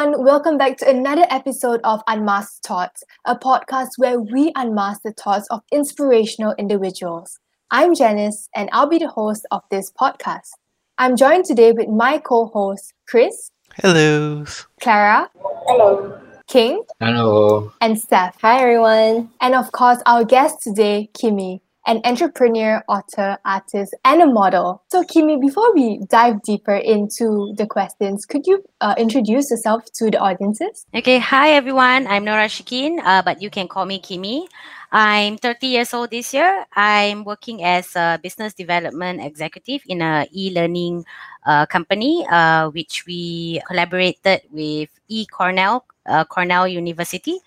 everyone. Welcome back to another episode of Unmasked Thoughts, a podcast where we unmask the thoughts of inspirational individuals. I'm Janice, and I'll be the host of this podcast. I'm joined today with my co host, Chris. Hello. Clara. Hello. King. Hello. And Steph. Hi, everyone. And of course, our guest today, Kimi an entrepreneur, author, artist, and a model. So, Kimi, before we dive deeper into the questions, could you uh, introduce yourself to the audiences? Okay, hi everyone. I'm Nor Ashikin, uh, but you can call me Kimi. I'm 30 years old this year. I'm working as a business development executive in a e-learning uh, company, uh, which we collaborated with eCornell, uh, Cornell University.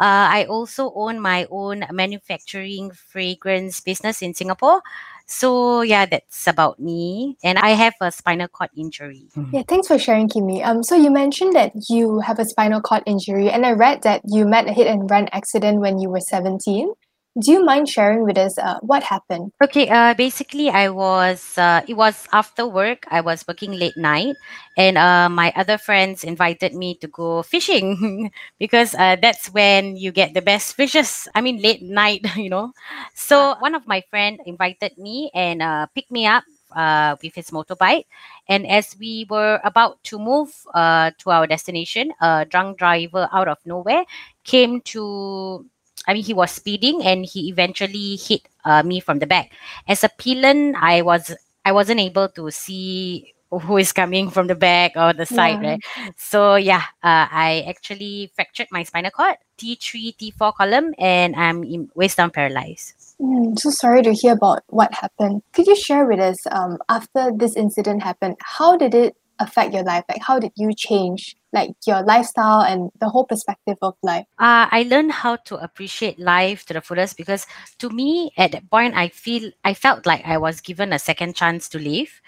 Uh, I also own my own manufacturing fragrance business in Singapore. So yeah, that's about me. And I have a spinal cord injury. Yeah, thanks for sharing, Kimi. Um, so you mentioned that you have a spinal cord injury, and I read that you met a hit and run accident when you were 17 do you mind sharing with us uh, what happened? Okay, uh, basically, I was, uh, it was after work. I was working late night, and uh, my other friends invited me to go fishing because uh, that's when you get the best fishes. I mean, late night, you know. So one of my friend invited me and uh, picked me up uh, with his motorbike. And as we were about to move uh, to our destination, a drunk driver out of nowhere came to I mean, he was speeding and he eventually hit uh, me from the back. As a pillion, I was I wasn't able to see who is coming from the back or the side, yeah. right? So yeah, uh, I actually fractured my spinal cord, T3, T4 column, and I'm in waist down paralyzed. Mm, so sorry to hear about what happened. Could you share with us um, after this incident happened? How did it affect your life? Like, how did you change like your lifestyle and the whole perspective of life? Uh, I learned how to appreciate life to the fullest because to me at that point I feel I felt like I was given a second chance to live,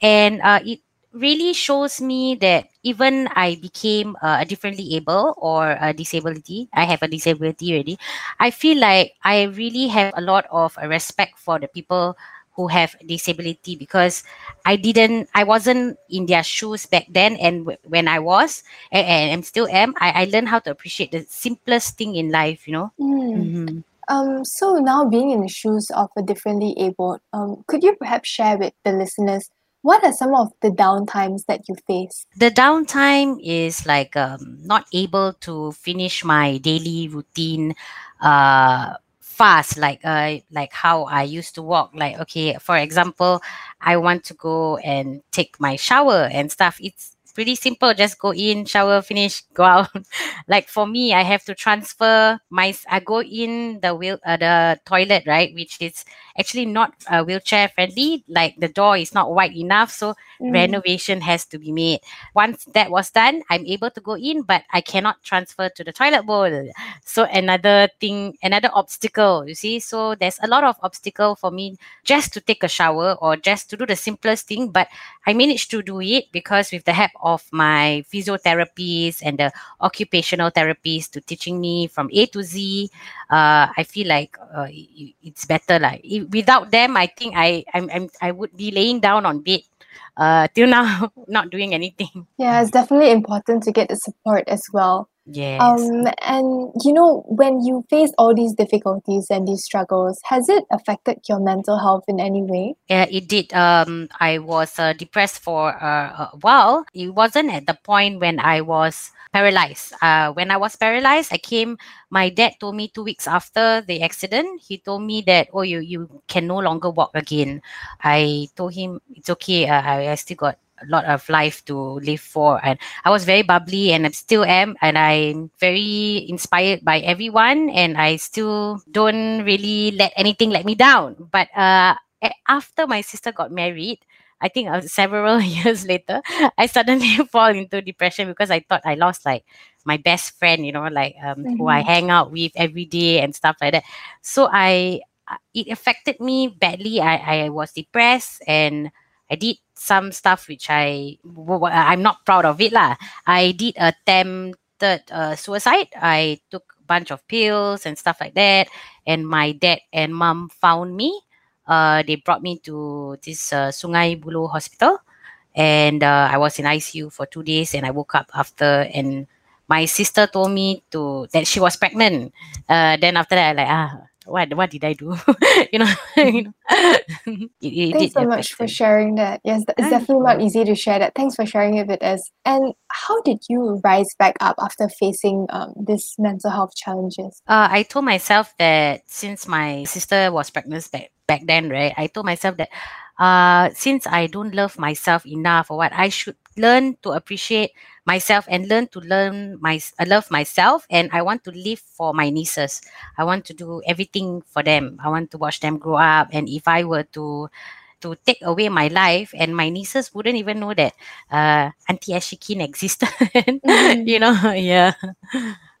and uh, it really shows me that even I became uh, a differently able or a disability, I have a disability already. I feel like I really have a lot of respect for the people who have disability because I didn't I wasn't in their shoes back then and w- when I was and, and still am I, I learned how to appreciate the simplest thing in life you know mm. mm-hmm. um so now being in the shoes of a differently able um could you perhaps share with the listeners what are some of the downtimes that you face the downtime is like um, not able to finish my daily routine uh fast like uh like how I used to walk. Like okay for example I want to go and take my shower and stuff. It's pretty simple. Just go in, shower, finish, go out. like for me, I have to transfer my. I go in the wheel, uh, the toilet, right, which is actually not uh, wheelchair friendly. Like the door is not wide enough, so mm. renovation has to be made. Once that was done, I'm able to go in, but I cannot transfer to the toilet bowl. So another thing, another obstacle. You see, so there's a lot of obstacle for me just to take a shower or just to do the simplest thing. But I managed to do it because with the help of my physiotherapists and the occupational therapists to teaching me from A to Z. Uh, I feel like uh, it's better. Like without them, I think I I'm, I'm I would be laying down on bed uh, till now, not doing anything. Yeah, it's definitely important to get the support as well. Yes. Um, and you know, when you face all these difficulties and these struggles, has it affected your mental health in any way? Yeah, it did. Um, I was uh, depressed for uh, a while. It wasn't at the point when I was paralyzed. Uh, when I was paralyzed, I came. My dad told me two weeks after the accident. He told me that oh, you you can no longer walk again. I told him it's okay. Uh, I, I still got a lot of life to live for and i was very bubbly and i still am and i'm very inspired by everyone and i still don't really let anything let me down but uh after my sister got married I think uh, several years later, I suddenly fall into depression because I thought I lost like my best friend, you know, like um, mm-hmm. who I mm-hmm. hang out with every day and stuff like that. So I, uh, it affected me badly. I, I was depressed and I did some stuff which I I'm not proud of it lah. I did attempted uh, suicide. I took a bunch of pills and stuff like that. And my dad and mom found me. Uh, they brought me to this uh, Sungai Buloh hospital. and uh, I was in ICU for two days, and I woke up after, and my sister told me to that she was pregnant. Uh, then after that, I like ah, what what did I do? you know, you know. it, it Thanks so much for sharing that. Yes, it's definitely not easy to share that. Thanks for sharing it with us. And how did you rise back up after facing um, this mental health challenges? Uh, I told myself that since my sister was pregnant back back then, right? I told myself that uh, since I don't love myself enough or what, I should learn to appreciate myself and learn to learn my I love myself and I want to live for my nieces. I want to do everything for them. I want to watch them grow up and if I were to to take away my life and my nieces wouldn't even know that uh Auntie Ashikin existed. mm-hmm. you know, yeah.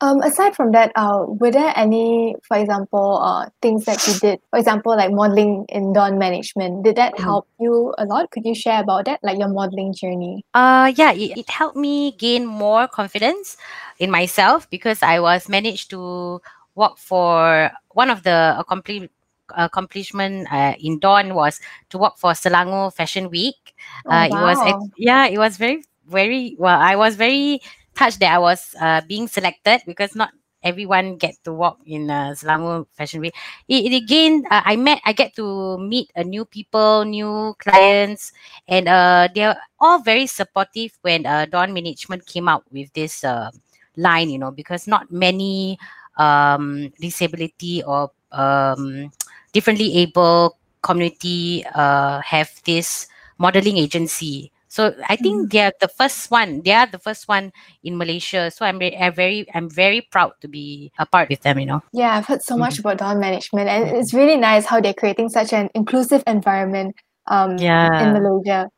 Um, aside from that, uh, were there any, for example, uh, things that you did, for example, like modeling in Dawn management, did that mm. help you a lot? Could you share about that, like your modeling journey? Uh, yeah, it, it helped me gain more confidence in myself because I was managed to work for one of the accompli- accomplishment uh, in Dawn was to work for Selangor Fashion Week. Oh, uh, wow. It was, yeah, it was very, very, well, I was very touched that I was uh, being selected because not everyone get to walk in uh, Selangor Fashion Week. It, it again, uh, I met, I get to meet uh, new people, new clients, and uh, they're all very supportive when uh, Dawn Management came out with this uh, line, you know, because not many um, disability or um, differently able community uh, have this modeling agency so I think mm. they are the first one. They are the first one in Malaysia. So I'm, very, I'm very, I'm very proud to be a part with them. You know. Yeah, I've heard so much mm-hmm. about Dawn management, and it's really nice how they're creating such an inclusive environment. Um, yeah. in Malaysia.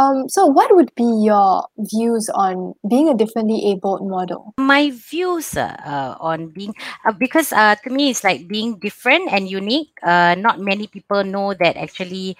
Um, so what would be your views on being a differently abled model? My views uh, uh, on being uh, because uh, to me it's like being different and unique. Uh, not many people know that actually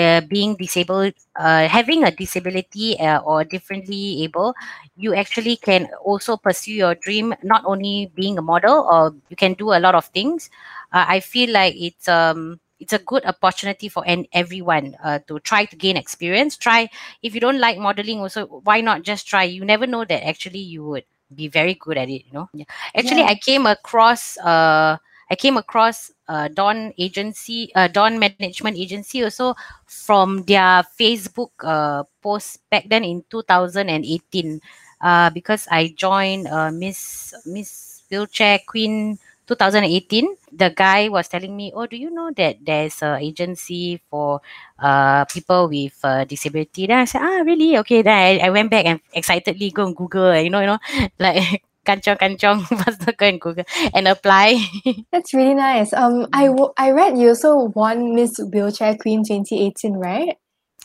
uh, being disabled, uh, having a disability uh, or differently able, you actually can also pursue your dream, not only being a model, or you can do a lot of things. Uh, I feel like it's um it's a good opportunity for an, everyone uh, to try to gain experience. Try if you don't like modeling, also why not just try? You never know that actually you would be very good at it. You know, actually, yeah. I came across uh I came across uh, Dawn agency, uh, Dawn management agency also from their Facebook uh, post back then in 2018 uh, because I joined uh, Miss Miss Wheelchair Queen 2018 the guy was telling me oh do you know that there's a agency for uh people with uh, disability then i said ah really okay then I, I went back and excitedly go and google you know you know like kancong-kancong faster go and Google and apply. That's really nice. Um, I, w- I read you also won Miss Wheelchair Queen 2018, right?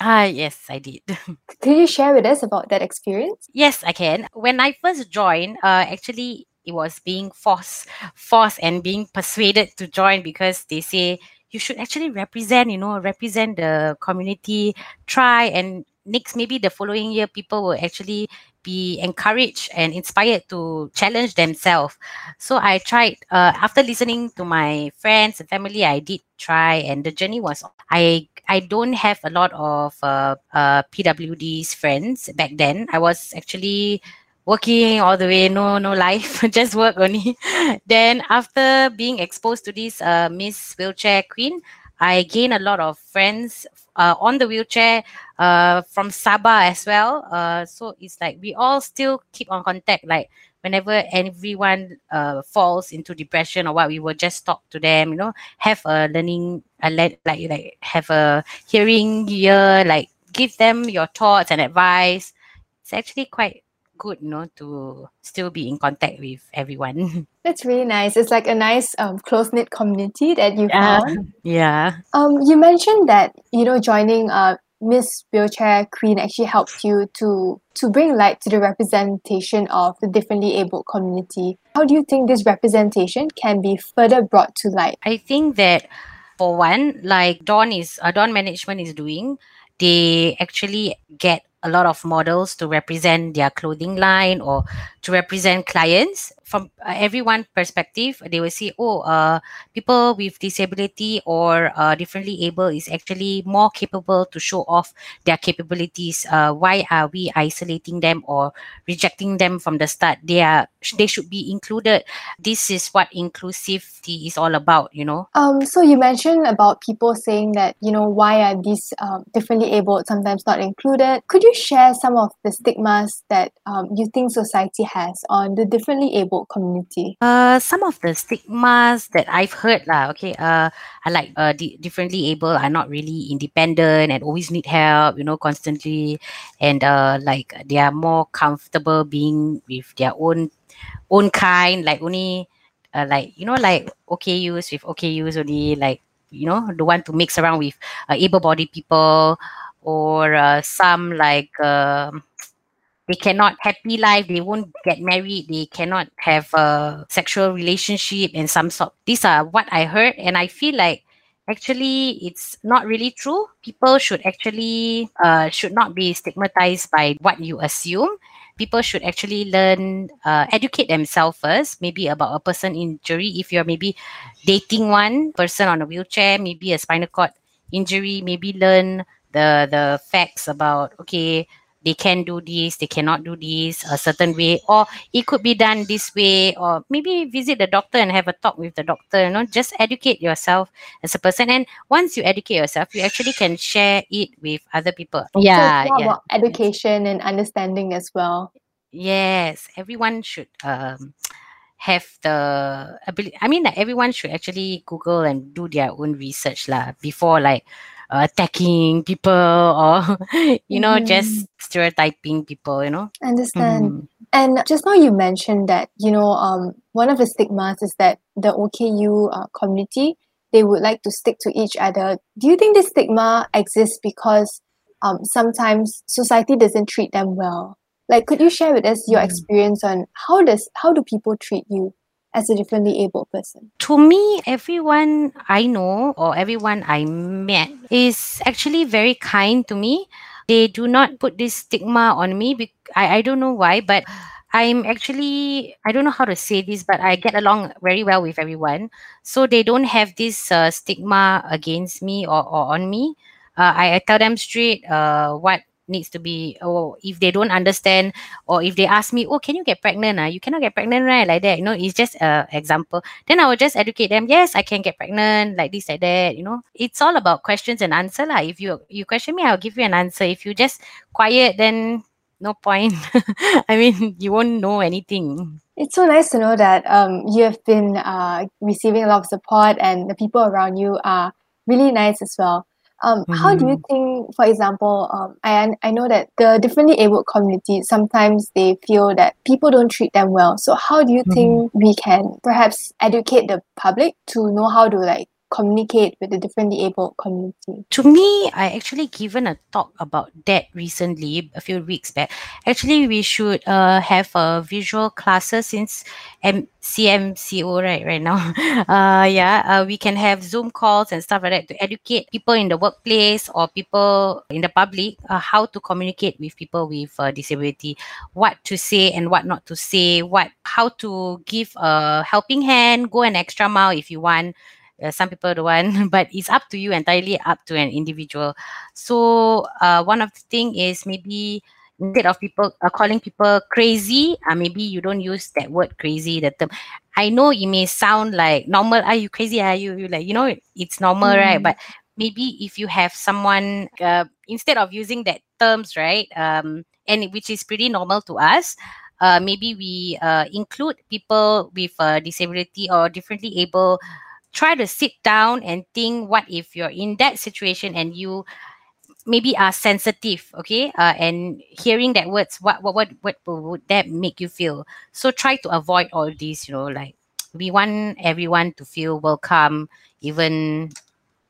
Ah, yes, I did. Could you share with us about that experience? Yes, I can. When I first joined, uh, actually, it was being forced, forced and being persuaded to join because they say you should actually represent, you know, represent the community. Try and next, maybe the following year, people will actually be encouraged and inspired to challenge themselves. So I tried uh, after listening to my friends and family. I did try, and the journey was. I I don't have a lot of uh, uh, PWD's friends back then. I was actually working all the way, no no life, just work only. then after being exposed to this uh, Miss Wheelchair Queen, I gained a lot of friends uh, on the wheelchair uh, from Sabah as well. Uh, so it's like we all still keep on contact. Like whenever everyone uh, falls into depression or what, we will just talk to them. You know, have a learning, a le- like like have a hearing ear, like give them your thoughts and advice. It's actually quite good, you know, to still be in contact with everyone. That's really nice. It's like a nice um, close knit community that you yeah. found. Yeah. Um, you mentioned that you know joining uh Miss Wheelchair Queen actually helped you to to bring light to the representation of the differently abled community. How do you think this representation can be further brought to light? I think that for one, like Dawn is uh, Dawn Management is doing, they actually get a lot of models to represent their clothing line or to represent clients from uh, everyone perspective they will see oh uh, people with disability or uh, differently able is actually more capable to show off their capabilities. Uh, why are we isolating them or rejecting them from the start? They are they should be included. This is what inclusivity is all about you know? Um so you mentioned about people saying that you know why are these um, differently able sometimes not included. Could you share some of the stigmas that um, you think society has on the differently able community? Uh, some of the stigmas that I've heard lah. Okay, uh, I like uh, di- differently able are not really independent and always need help. You know, constantly, and uh, like they are more comfortable being with their own own kind. Like only, uh, like you know, like okay OKUs with OKUs only. Like you know, the one to mix around with uh, able-bodied people or uh, some like. Uh, they cannot happy life they won't get married they cannot have a sexual relationship and some sort. These are what i heard and i feel like actually it's not really true. People should actually uh, should not be stigmatized by what you assume. People should actually learn uh, educate themselves first maybe about a person injury. If you're maybe dating one person on a wheelchair maybe a spinal cord injury maybe learn the the facts about okay they can do this, they cannot do this a certain way, or it could be done this way, or maybe visit the doctor and have a talk with the doctor. You know, just educate yourself as a person. And once you educate yourself, you actually can share it with other people. Yeah, so yeah. education and understanding as well. Yes, everyone should um have the ability. I mean, like everyone should actually Google and do their own research lah before like attacking people or you know mm. just stereotyping people you know understand mm. and just now you mentioned that you know um one of the stigmas is that the OKU uh, community they would like to stick to each other do you think this stigma exists because um sometimes society doesn't treat them well like could you share with us your mm. experience on how does how do people treat you as a differently able person? To me, everyone I know or everyone I met is actually very kind to me. They do not put this stigma on me. I, I don't know why, but I'm actually, I don't know how to say this, but I get along very well with everyone. So they don't have this uh, stigma against me or, or on me. Uh, I, I tell them straight uh, what needs to be or if they don't understand or if they ask me oh can you get pregnant uh? you cannot get pregnant right? Like that you know it's just a example. Then i will just educate them yes i can get pregnant like this like that you know. It's all about questions and answer lah. if you you question me i'll give you an answer. If you just quiet then no point. I mean you won't know anything. It's so nice to know that um, you have been uh, receiving a lot of support and the people around you are really nice as well um, mm-hmm. How do you mm-hmm. think, for example, um, I, I know that the differently abled community, sometimes they feel that people don't treat them well. So how do you mm-hmm. think we can perhaps educate the public to know how to like communicate with the differently able community? To me, I actually given a talk about that recently, a few weeks back. Actually, we should uh, have a visual classes since M- CMCO right right now. Uh, yeah, uh, we can have Zoom calls and stuff like that to educate people in the workplace or people in the public uh, how to communicate with people with uh, disability, what to say and what not to say, what how to give a helping hand, go an extra mile if you want uh, some people don't want but it's up to you entirely up to an individual. So uh, one of the thing is maybe instead of people uh, calling people crazy uh, maybe you don't use that word crazy the term. I know it may sound like normal are you crazy? Are you, you like you know it's normal mm. right but maybe if you have someone uh, instead of using that terms right um, and which is pretty normal to us uh, maybe we uh, include people with uh, disability or differently able try to sit down and think what if you're in that situation and you maybe are sensitive okay? Uh, and hearing that words what, what what what would that make you feel? So try to avoid all these you know like we want everyone to feel welcome even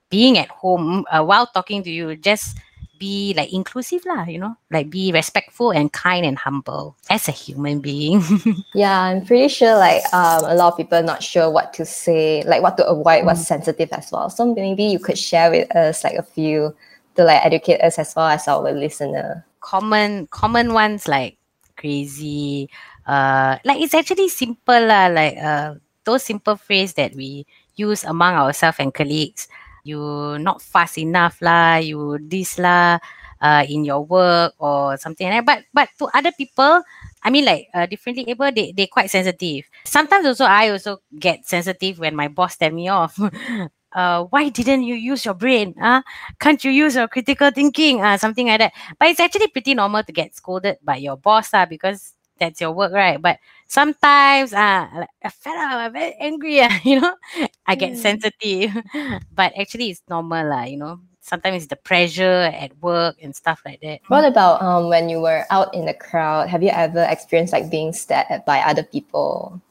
being at home uh, while talking to you just be like inclusive lah, you know, like be respectful and kind and humble as a human being. yeah, I'm pretty sure like um, a lot of people not sure what to say, like what to avoid, mm. what's sensitive as well. So maybe you could share with us like a few to like educate us as well as our listener. Common common ones like crazy, uh, like it's actually simple lah, like uh, those simple phrase that we use among ourselves and colleagues. You not fast enough lah, you this lah, uh, in your work or something like that. But but to other people, I mean like uh, differently able, they they quite sensitive. Sometimes also I also get sensitive when my boss tell me off. uh, why didn't you use your brain? Uh? Can't you use your critical thinking? Uh, something like that. But it's actually pretty normal to get scolded by your boss uh, because that's your work, right? But sometimes uh, like, I felt I'm very angry, uh, you know, I get Mm. sensitive. but actually it's normal, lah, you know. Sometimes it's the pressure at work and stuff like that. What about um when you were out in the crowd? Have you ever experienced like being stared at by other people?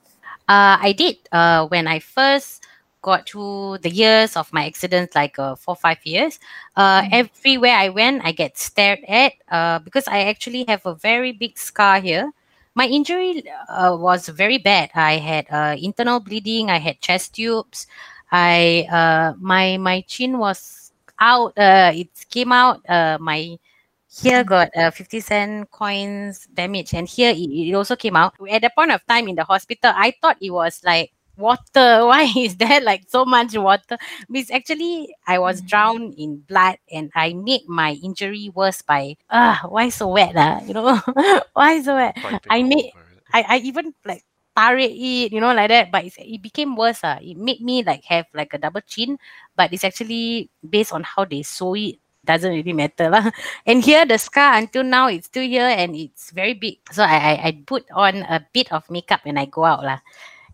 Uh, I did uh, when I first got to the years of my accidents, like uh, four, five years. Uh, Mm. Everywhere I went, I get stared at uh, because I actually have a very big scar here. My injury uh, was very bad. I had uh, internal bleeding. I had chest tubes. I uh, my my chin was out. Uh, it came out. Uh, my here got uh, 50 cent coins damage and here it, it also came out at the point of time in the hospital i thought it was like water why is there like so much water it's actually i was drowned in blood and i made my injury worse by ah why so wet ah you know why so wet I made- I, I even like tarik it, you know, like that. But it's, it became worse. Uh. It made me like have like a double chin, but it's actually based on how they sew it. Doesn't really matter lah. And here the scar until now it's still here and it's very big. So I I, I put on a bit of makeup when I go out lah.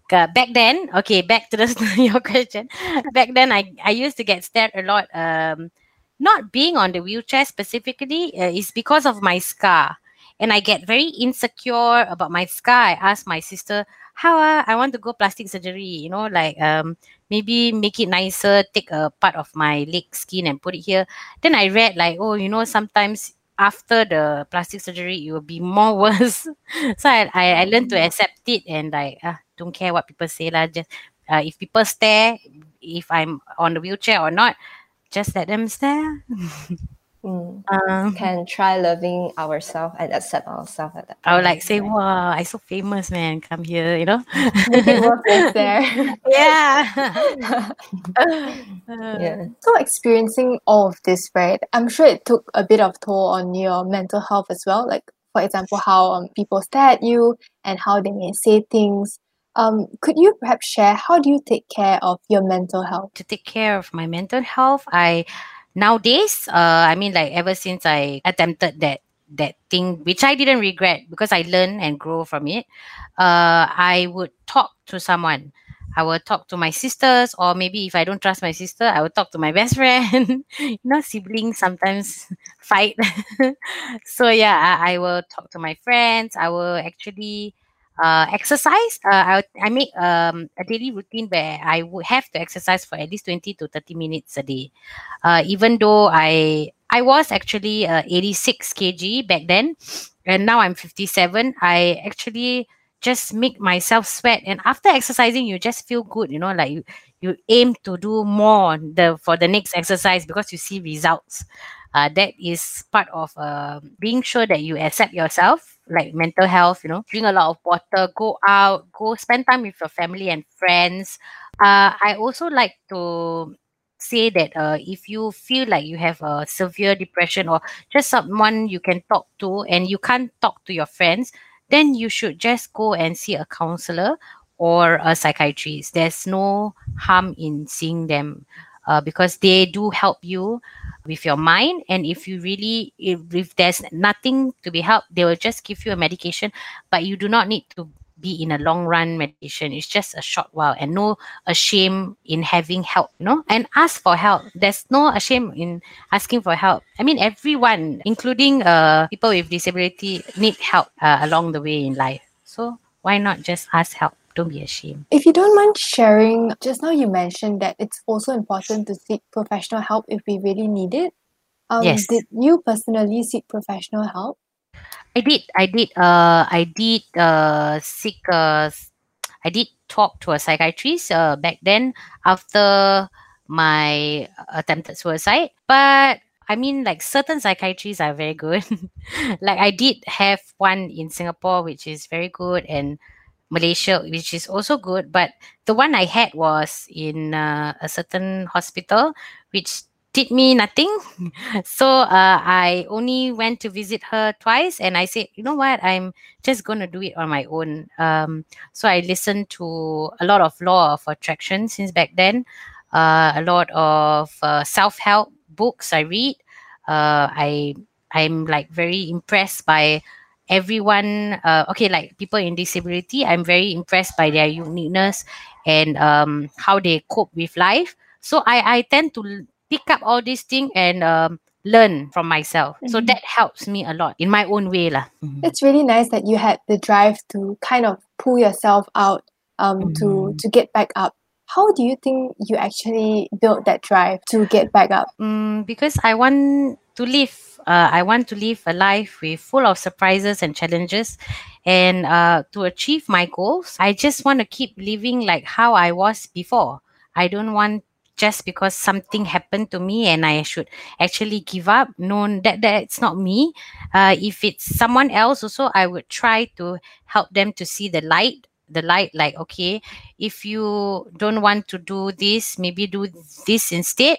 Ka- Back then, okay, back to the your question. Back then, I I used to get stared a lot. Um, not being on the wheelchair specifically uh, is because of my scar and I get very insecure about my scar. I ask my sister, how ah, I want to go plastic surgery, you know, like um maybe make it nicer, take a part of my leg skin and put it here. Then I read like, oh, you know, sometimes after the plastic surgery it will be more worse. so I, I, I learned to accept it and like ah, don't care what people say lah. Just uh, if people stare, if I'm on the wheelchair or not, just let them stare. Mm. Um, Can try loving ourselves and accept ourselves at that. I would like say, right? wow, I so famous, man. Come here, you know? There. yeah. yeah. So experiencing all of this, right? I'm sure it took a bit of toll on your mental health as well. Like, for example, how um, people stare at you and how they may say things. Um, could you perhaps share how do you take care of your mental health? to take care of my mental health, I nowadays, uh, I mean, like ever since I attempted that that thing, which I didn't regret because I learned and grow from it. Uh, I would talk to someone. I will talk to my sisters, or maybe if I don't trust my sister, I will talk to my best friend. you know, siblings sometimes fight. so yeah, I, I will talk to my friends. I will actually uh, exercise. Uh, I, I make um, a daily routine where I would have to exercise for at least 20 to 30 minutes a day. Uh, even though I I was actually uh, 86 kg back then, and now I'm 57, I actually just make myself sweat. And after exercising, you just feel good, you know, like you, you aim to do more the for the next exercise because you see results. Uh, that is part of uh, being sure that you accept yourself, like mental health, you know, drink a lot of water, go out, go spend time with your family and friends. Uh, I also like to say that uh, if you feel like you have a severe depression or just someone you can talk to and you can't talk to your friends, then you should just go and see a counselor or a psychiatrist. There's no harm in seeing them uh, because they do help you with your mind. And if you really, if, if there's nothing to be helped, they will just give you a medication, but you do not need to be in a long run medication. It's just a short while and no shame in having help, you know, and ask for help. There's no shame in asking for help. I mean, everyone, including uh, people with disability, need help uh, along the way in life. So why not just ask help? Don't be ashamed. If you don't mind sharing, just now you mentioned that it's also important to seek professional help if we really need it. Um, Yes. Did you personally seek professional help? I did. I did. Uh, I did. Uh, seek. Uh, I did talk to a psychiatrist. Uh, back then after my attempted suicide, but I mean, like certain psychiatrists are very good. like I did have one in Singapore, which is very good, and Malaysia, which is also good. But the one I had was in uh, a certain hospital, which did me nothing. so uh, I only went to visit her twice, and I said, you know what, I'm just gonna do it on my own. Um, so I listened to a lot of law of attraction since back then, uh, a lot of uh, self help books I read. Uh, I I'm like very impressed by everyone. Uh, okay, like people in disability, I'm very impressed by their uniqueness and um, how they cope with life. So I I tend to pick up all these things and um, learn from myself. Mm-hmm. So that helps me a lot in my own way lah. Mm-hmm. It's really nice that you had the drive to kind of pull yourself out um, mm-hmm. to to get back up how do you think you actually built that drive to get back up? Mm, because I want to live. Uh, I want to live a life with full of surprises and challenges, and uh, to achieve my goals, I just want to keep living like how I was before. I don't want just because something happened to me and I should actually give up. No, that that's not me. Uh, if it's someone else, also I would try to help them to see the light the light like okay if you don't want to do this maybe do this instead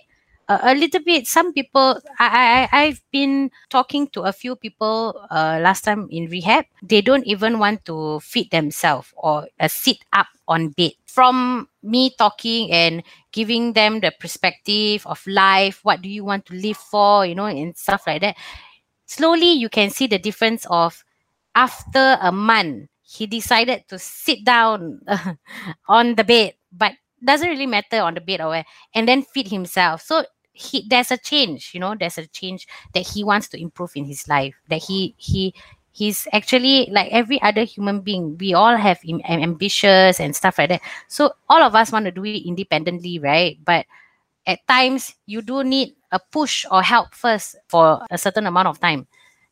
a little bit. Some people I, I i've been talking to a few people uh, last time in rehab. They don't even want to feed themselves or uh, sit up on bed. From me talking and giving them the perspective of life what do you want to live for you know and stuff like that slowly you can see the difference of after a month he decided to sit down on the bed, but doesn't really matter on the bed or where, and then feed himself. So he there's a change, you know, there's a change that he wants to improve in his life. That he he he's actually like every other human being. We all have Im- ambitious and stuff like that. So all of us want to do it independently, right? But at times you do need a push or help first for a certain amount of time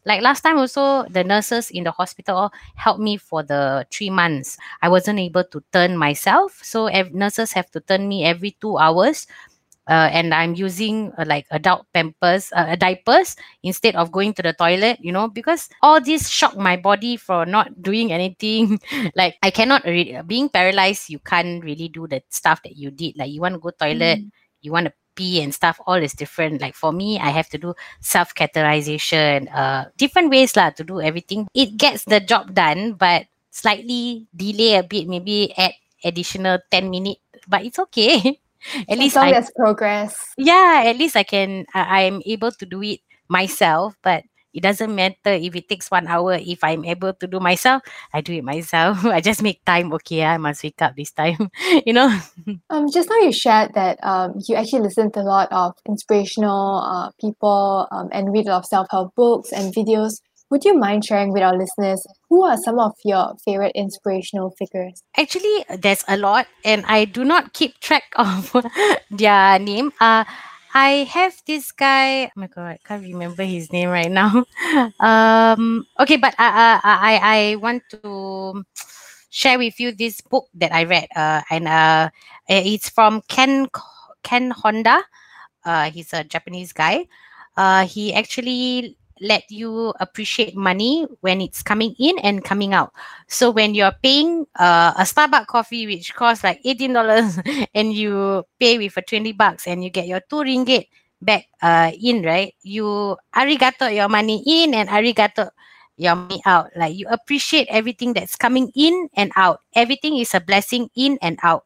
like last time also the nurses in the hospital helped me for the three months i wasn't able to turn myself so ev- nurses have to turn me every two hours uh, and i'm using uh, like adult pampers uh, diapers instead of going to the toilet you know because all this shocked my body for not doing anything. Like i cannot re- being paralyzed you can't really do the stuff that you did. Like you want to go toilet mm. you want to pee and stuff all is different. Like for me i have to do self catheterization uh different ways lah to do everything. It gets the job done but slightly delay a bit maybe add additional 10 minutes but it's okay at least I, progress. Yeah at least i can I, i'm able to do it myself but it doesn't matter if it takes one hour. If i'm able to do myself i do it myself. I just make time. Okay i must wake up this time you know? Um just now you shared that um you actually listen to a lot of inspirational uh, people um, and read a lot of self-help books and videos would you mind sharing with our listeners who are some of your favorite inspirational figures? Actually, there's a lot, and I do not keep track of their name. Uh, I have this guy. Oh my god, I can't remember his name right now. um, okay, but I, I, I want to share with you this book that I read. Uh, and uh, it's from Ken Ken Honda. Uh, he's a Japanese guy. Uh, he actually let you appreciate money when it's coming in and coming out. So when you're paying uh, a Starbucks coffee which costs like eighteen dollars and you pay with a twenty bucks and you get your two ringgit back uh, in, right? You arigato your money in and arigato your money out. Like you appreciate everything that's coming in and out. Everything is a blessing in and out.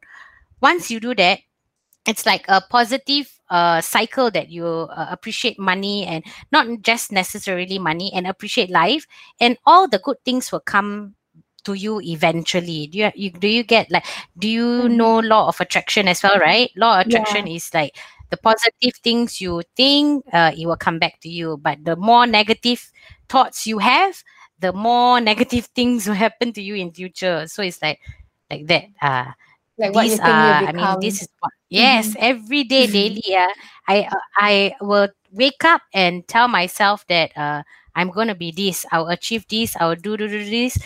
Once you do that, it's like a positive uh, cycle that you uh, appreciate money and not just necessarily money and appreciate life. And all the good things will come to you eventually. Do you, you do you get like do you mm-hmm. know law of attraction as well right? Law of attraction yeah. is like the positive things you think uh, it will come back to you. But the more negative thoughts you have the more negative things will happen to you in future. So it's like like that uh like what these are, I mean, this is what, yes, mm-hmm. every day, mm-hmm. daily. Yeah, I uh, I will wake up and tell myself that uh, I'm gonna be this. I'll achieve this. I'll do do do this.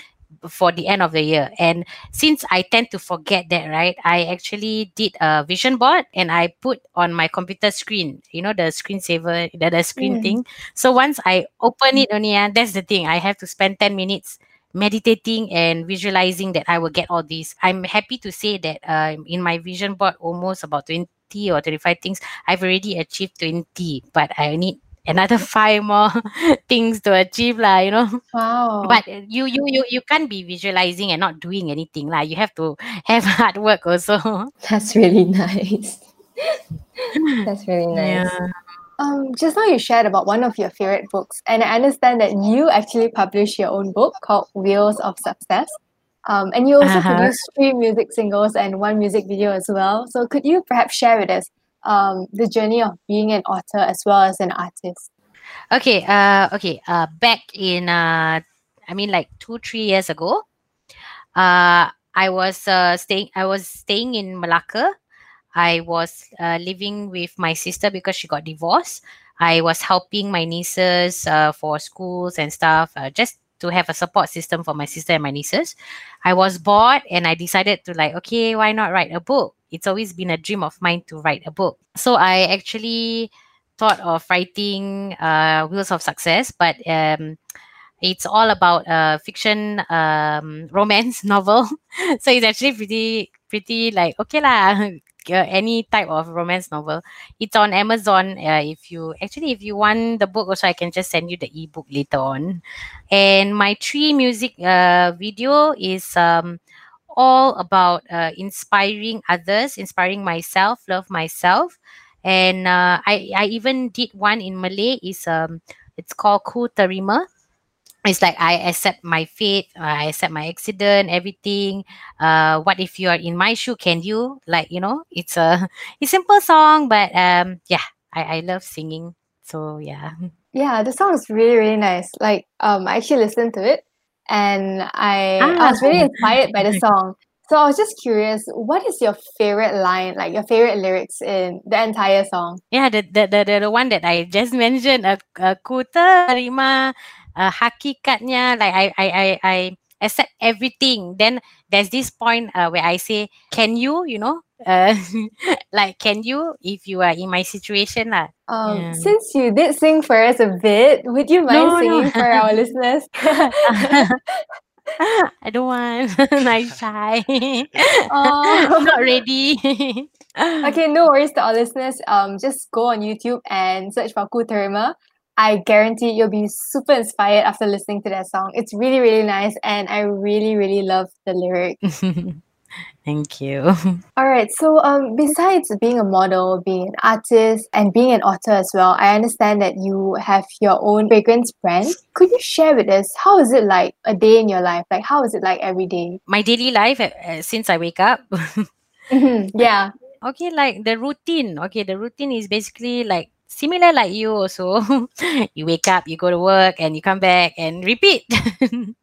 for the end of the year. And since I tend to forget that, right, I actually did a vision board and I put on my computer screen, you know, the screensaver, the, the screen Mm. thing. So once I open it only, uh, that's the thing. I have to spend 10 minutes meditating and visualizing that I will get all these. I'm happy to say that um, in my vision board, almost about 20 or 25 things, I've already achieved 20, but I need another five more things to achieve lah you know Wow. but uh, you you you you can't be visualizing and not doing anything lah you have to have hard work also That's really nice. That's really nice. Um, just now you shared about one of your favorite books, and I understand that you actually published your own book called Wheels of Success. Um, and you also Uh-huh. produced three music singles and one music video as well. So could you perhaps share with us um, the journey of being an author as well as an artist? okay uh okay uh back in uh i mean like two three years ago uh i was uh staying i was staying in malacca i was uh, living with my sister because she got divorced i was helping my nieces uh, for schools and stuff uh, just to have a support system for my sister and my nieces i was bored and i decided to like okay why not write a book it's always been a dream of mine to write a book so i actually thought of writing uh, Wheels of Success, but um, it's all about a fiction um, romance novel. so it's actually pretty, pretty like okay lah. uh, Any type of romance novel. It's on Amazon. Uh, if you actually, if you want the book, also I can just send you the ebook later on. And my tree music uh, video is um, all about uh, inspiring others, inspiring myself, love myself, and uh, I I even did one in Malay. Is um it's called Ku Terima. It's like I accept my fate, uh, I accept my accident, everything. Uh, what if you are in my shoe? Can you like you know? It's a it's simple song, but um yeah, I I love singing. So yeah. Yeah, the song is really, really nice. Like, um, I actually listened to it and I I was really Ah. inspired by the song. So I was just curious, what is your favorite line, like your favorite lyrics in the entire song? Yeah, the the the, the, the one that I just mentioned, uh, uh, ku terima uh, hakikatnya, like I I I I accept everything. Then there's this point uh, where I say, can you, you know, uh, like can you, if you are in my situation lah. Um, Yeah. Since you did sing for us a bit, would you mind No, no. singing for our listeners? I don't want. I'm shy. Oh. I'm not ready. okay, no worries to our listeners. Um, just go on YouTube and search for Ku Terima. I guarantee you'll be super inspired after listening to that song. It's really, really nice, and I really, really love the lyric. Thank you. All right, so um, besides being a model, being an artist, and being an author as well, I understand that you have your own fragrance brand. Could you share with us how is it like a day in your life? Like, how is it like every day? My daily life uh, since I wake up. Mhm, Yeah. okay like the routine okay the routine is basically like similar like you also. You wake up you go to work and you come back and repeat.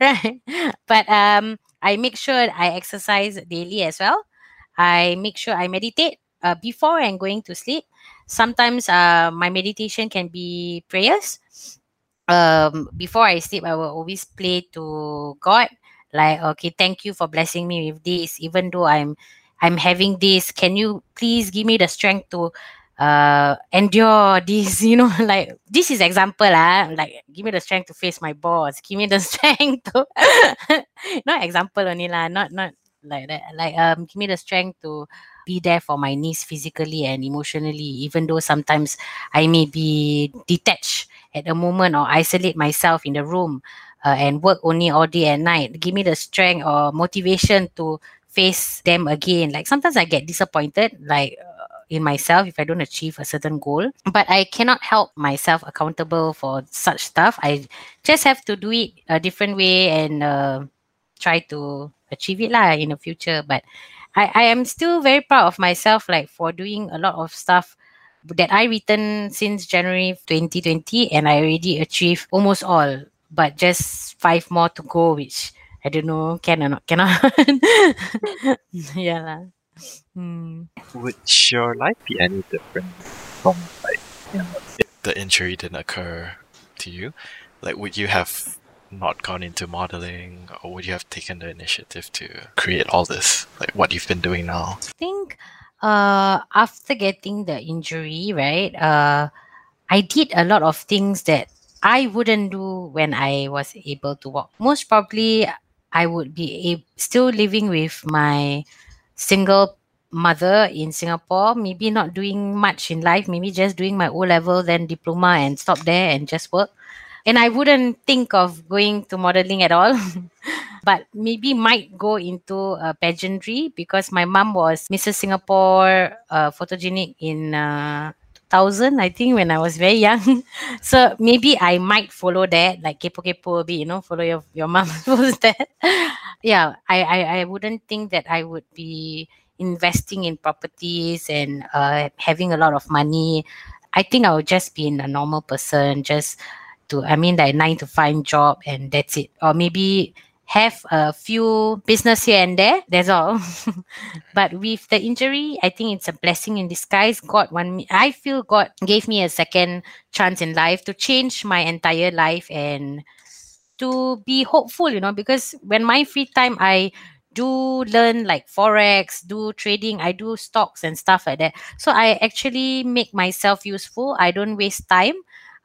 Right. But um i make sure i exercise daily as well. I make sure i meditate uh, before and going to sleep. Sometimes uh, my meditation can be prayers. Um before i sleep i will always pray to god like okay thank you for blessing me with this even though i'm i'm having this. Can you please give me the strength to uh endure this you know like this is example ah like give me the strength to face my boss. Give me the strength to not example only lah not not like that. Like um give me the strength to be there for my niece physically and emotionally even though sometimes i may be detached at a moment or isolate myself in the room uh, and work only all day and night. Give me the strength or motivation to face them again. Like sometimes i get disappointed like in myself if i don't achieve a certain goal. But i cannot help myself accountable for such stuff. I just have to do it a different way and uh, try to achieve it lah in the future. But I, I am still very proud of myself like for doing a lot of stuff that I written since January 2020 and I already achieved almost all but just five more to go which I don't know can or not cannot. Yeah lah. Hmm. Would your life be any different from like you know, if the injury didn't occur to you? Like, would you have not gone into modeling, or would you have taken the initiative to create all this, like what you've been doing now? I think uh, after getting the injury, right, uh, I did a lot of things that I wouldn't do when I was able to walk. Most probably, I would be a- still living with my single mother in Singapore, maybe not doing much in life, maybe just doing my O level, then diploma, and stop there and just work. And I wouldn't think of going to modeling at all. but maybe might go into uh, pageantry because my mom was Mrs. Singapore uh, photogenic in uh, 2000, I think, when I was very young. so maybe I might follow that, like kepo kepo a bit, you know, follow your, your mom was that. yeah, I, I, I wouldn't think that I would be investing in properties and uh, having a lot of money. I think I would just be a normal person, just to, I mean, like nine to five job and that's it. Or maybe have a few business here and there. That's all. but with the injury, I think it's a blessing in disguise. God want me. I feel God gave me a second chance in life to change my entire life and to be hopeful. You know, because when my free time, I do learn like forex, do trading, I do stocks and stuff like that. So I actually make myself useful. I don't waste time.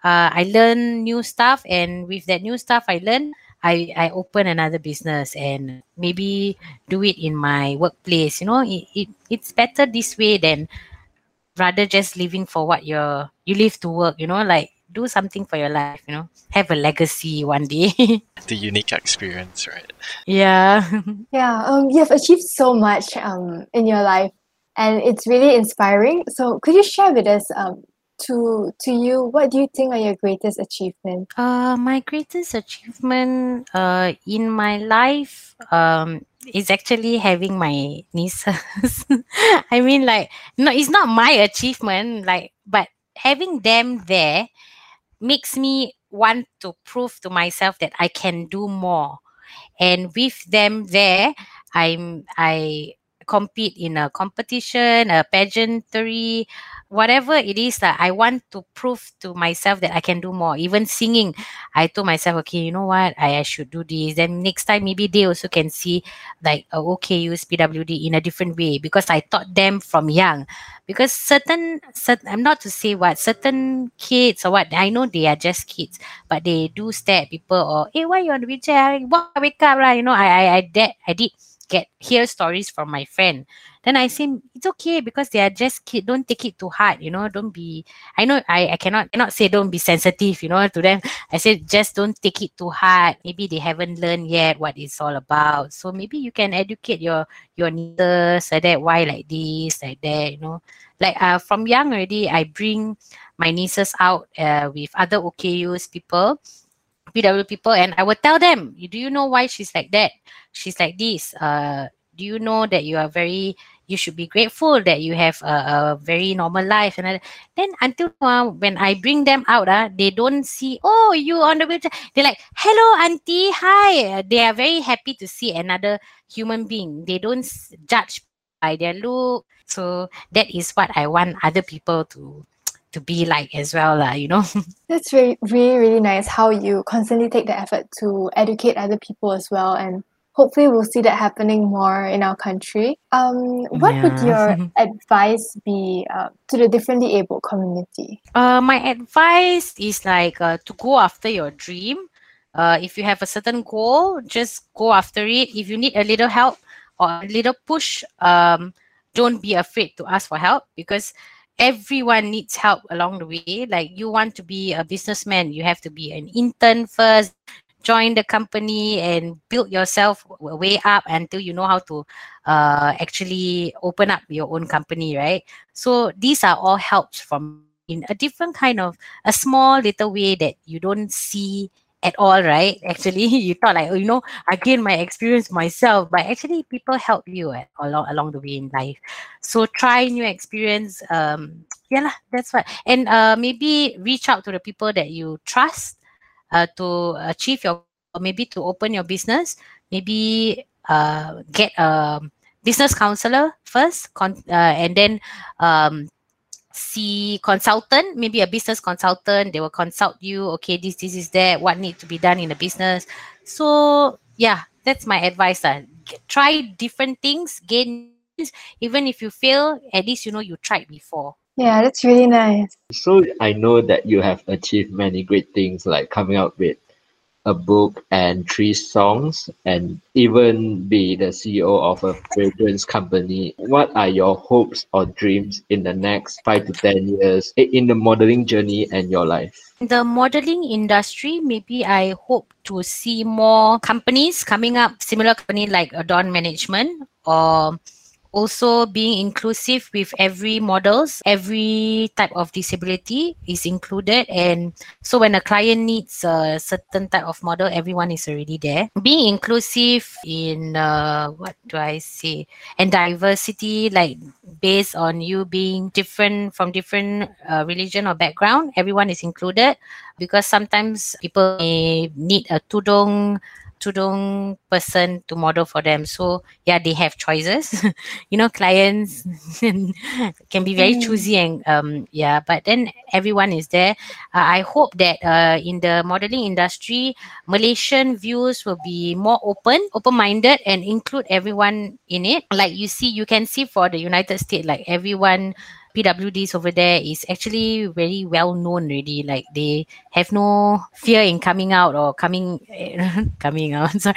Uh, I learn new stuff, and with that new stuff I learn, I, I open another business and maybe do it in my workplace. You know, it, it it's better this way than rather just living for what you're you live to work, you know, like do something for your life, you know, have a legacy one day. The unique experience, right? yeah. Yeah, um, you have achieved so much um, in your life, and it's really inspiring. So, could you share with us, um, to to you, what do you think are your greatest achievements? Uh, my greatest achievement uh, in my life um, is actually having my nieces. I mean, like, no, it's not my achievement, like, but having them there makes me want to prove to myself that I can do more. And with them there, I'm I compete in a competition, a pageantry, whatever it is that I want to prove to myself that I can do more. Even singing, I told myself, okay, you know what, I, I should do this. Then next time maybe they also can see like oh, okay, use PWD in a different way because I taught them from young. Because certain, certain I'm not to say what certain kids or what I know they are just kids, but they do stare at people or hey, why you on the wheelchair? Why wake up, right? You know, I I I did I did get hear stories from my friend. Then i say it's okay because they are just kid don't take it too hard you know don't be i know i, I cannot cannot say don't be sensitive you know to them. I said just don't take it too hard maybe they haven't learned yet what it's all about. So maybe you can educate your your nieces like that why like this like that you know. Like uh, from young already i bring my nieces out uh, with other OKUs people People and I will tell them, do you know why she's like that? She's like this. Uh, do you know that you are very, you should be grateful that you have a, a very normal life? And then until uh, when I bring them out, uh, they don't see, oh, you on the wheelchair. They're like, hello, auntie, hi. They are very happy to see another human being. They don't judge by their look. So that is what I want other people to to be like as well, lah. You know. That's very, really, really nice how you constantly take the effort to educate other people as well. And hopefully, we'll see that happening more in our country. Um, what would your advice be uh, to the differently abled community? Uh, my advice is like uh, to go after your dream. Uh, if you have a certain goal, just go after it. If you need a little help or a little push, um, don't be afraid to ask for help because everyone needs help along the way. Like you want to be a businessman, you have to be an intern first, join the company and build yourself way up until you know how to uh, actually open up your own company, right? So these are all helps from in a different kind of a small little way that you don't see at all, right? Actually, you thought like, oh, you know, I gained my experience myself, but actually people help you at, along along the way in life. So try new experience. Um, yeah, lah, that's what. And uh, maybe reach out to the people that you trust uh, to achieve your, maybe to open your business. Maybe uh, get a business counselor first, con- uh, and then um, see consultant, maybe a business consultant. They will consult you. Okay, this, this is that. What needs to be done in the business. So yeah, that's my advice. Uh. Try different things. Gain even if you fail, at least you know you tried before. Yeah, that's really nice. So I know that you have achieved many great things like coming up with a book and three songs and even be the CEO of a fragrance company. What are your hopes or dreams in the next five to 10 years eh, in the modeling journey and your life? The modeling industry, maybe I hope to see more companies coming up, similar company like Adorn Management or also being inclusive with every models every type of disability is included. And so when a client needs a certain type of model everyone is already there. Being inclusive in uh, what do i say? And diversity like based on you being different from different uh, religion or background everyone is included. Because sometimes people may need a tudung tudung person to model for them. So yeah, they have choices. you know, clients can be very mm. choosy and um yeah, but then everyone is there. Uh, I hope that uh in the modeling industry, Malaysian views will be more open, open-minded and include everyone in it. Like you see, you can see for the United States, like everyone PWDs over there is actually very well known already. Like they have no fear in coming out or coming coming out. Sorry.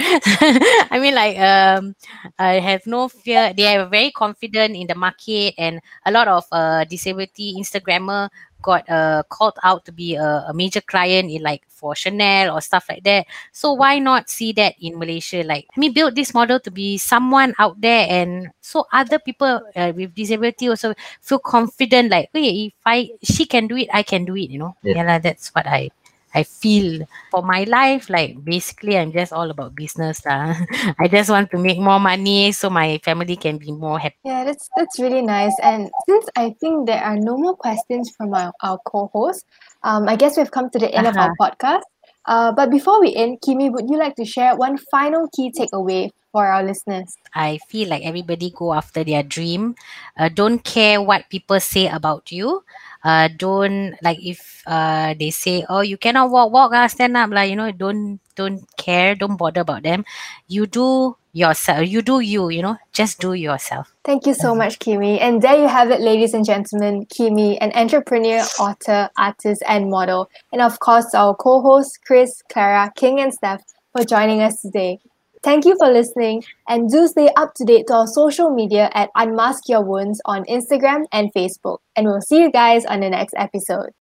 I mean like um I have no fear. They are very confident in the market and a lot of uh disability Instagrammer got uh, called out to be a, a, major client in like for Chanel or stuff like that. So why not see that in Malaysia? Like, let me build this model to be someone out there, and so other people uh, with disability also feel confident. Like, hey, if I she can do it, I can do it. You know, yeah, yeah that's what I I feel for my life, like basically I'm just all about business. Uh. I just want to make more money so my family can be more happy. Yeah, that's that's really nice. And since I think there are no more questions from our, our co-host, um, I guess we've come to the end uh-huh. of our uh-huh. podcast. Uh, but before we end, Kimi, would you like to share one final key takeaway for our listeners? I feel like everybody go after their dream. Uh, don't care what people say about you uh, don't like if uh, they say oh you cannot walk walk uh, stand up like you know don't don't care don't bother about them. You do yourself you do you you know just do yourself. Thank you so much kimi. And there you have it ladies and gentlemen kimi an entrepreneur author artist and model. And of course our co-hosts chris clara king and steph for joining us today Thank you for listening and do stay up to date to our social media at Unmask Your Wounds on Instagram and Facebook. And we'll see you guys on the next episode.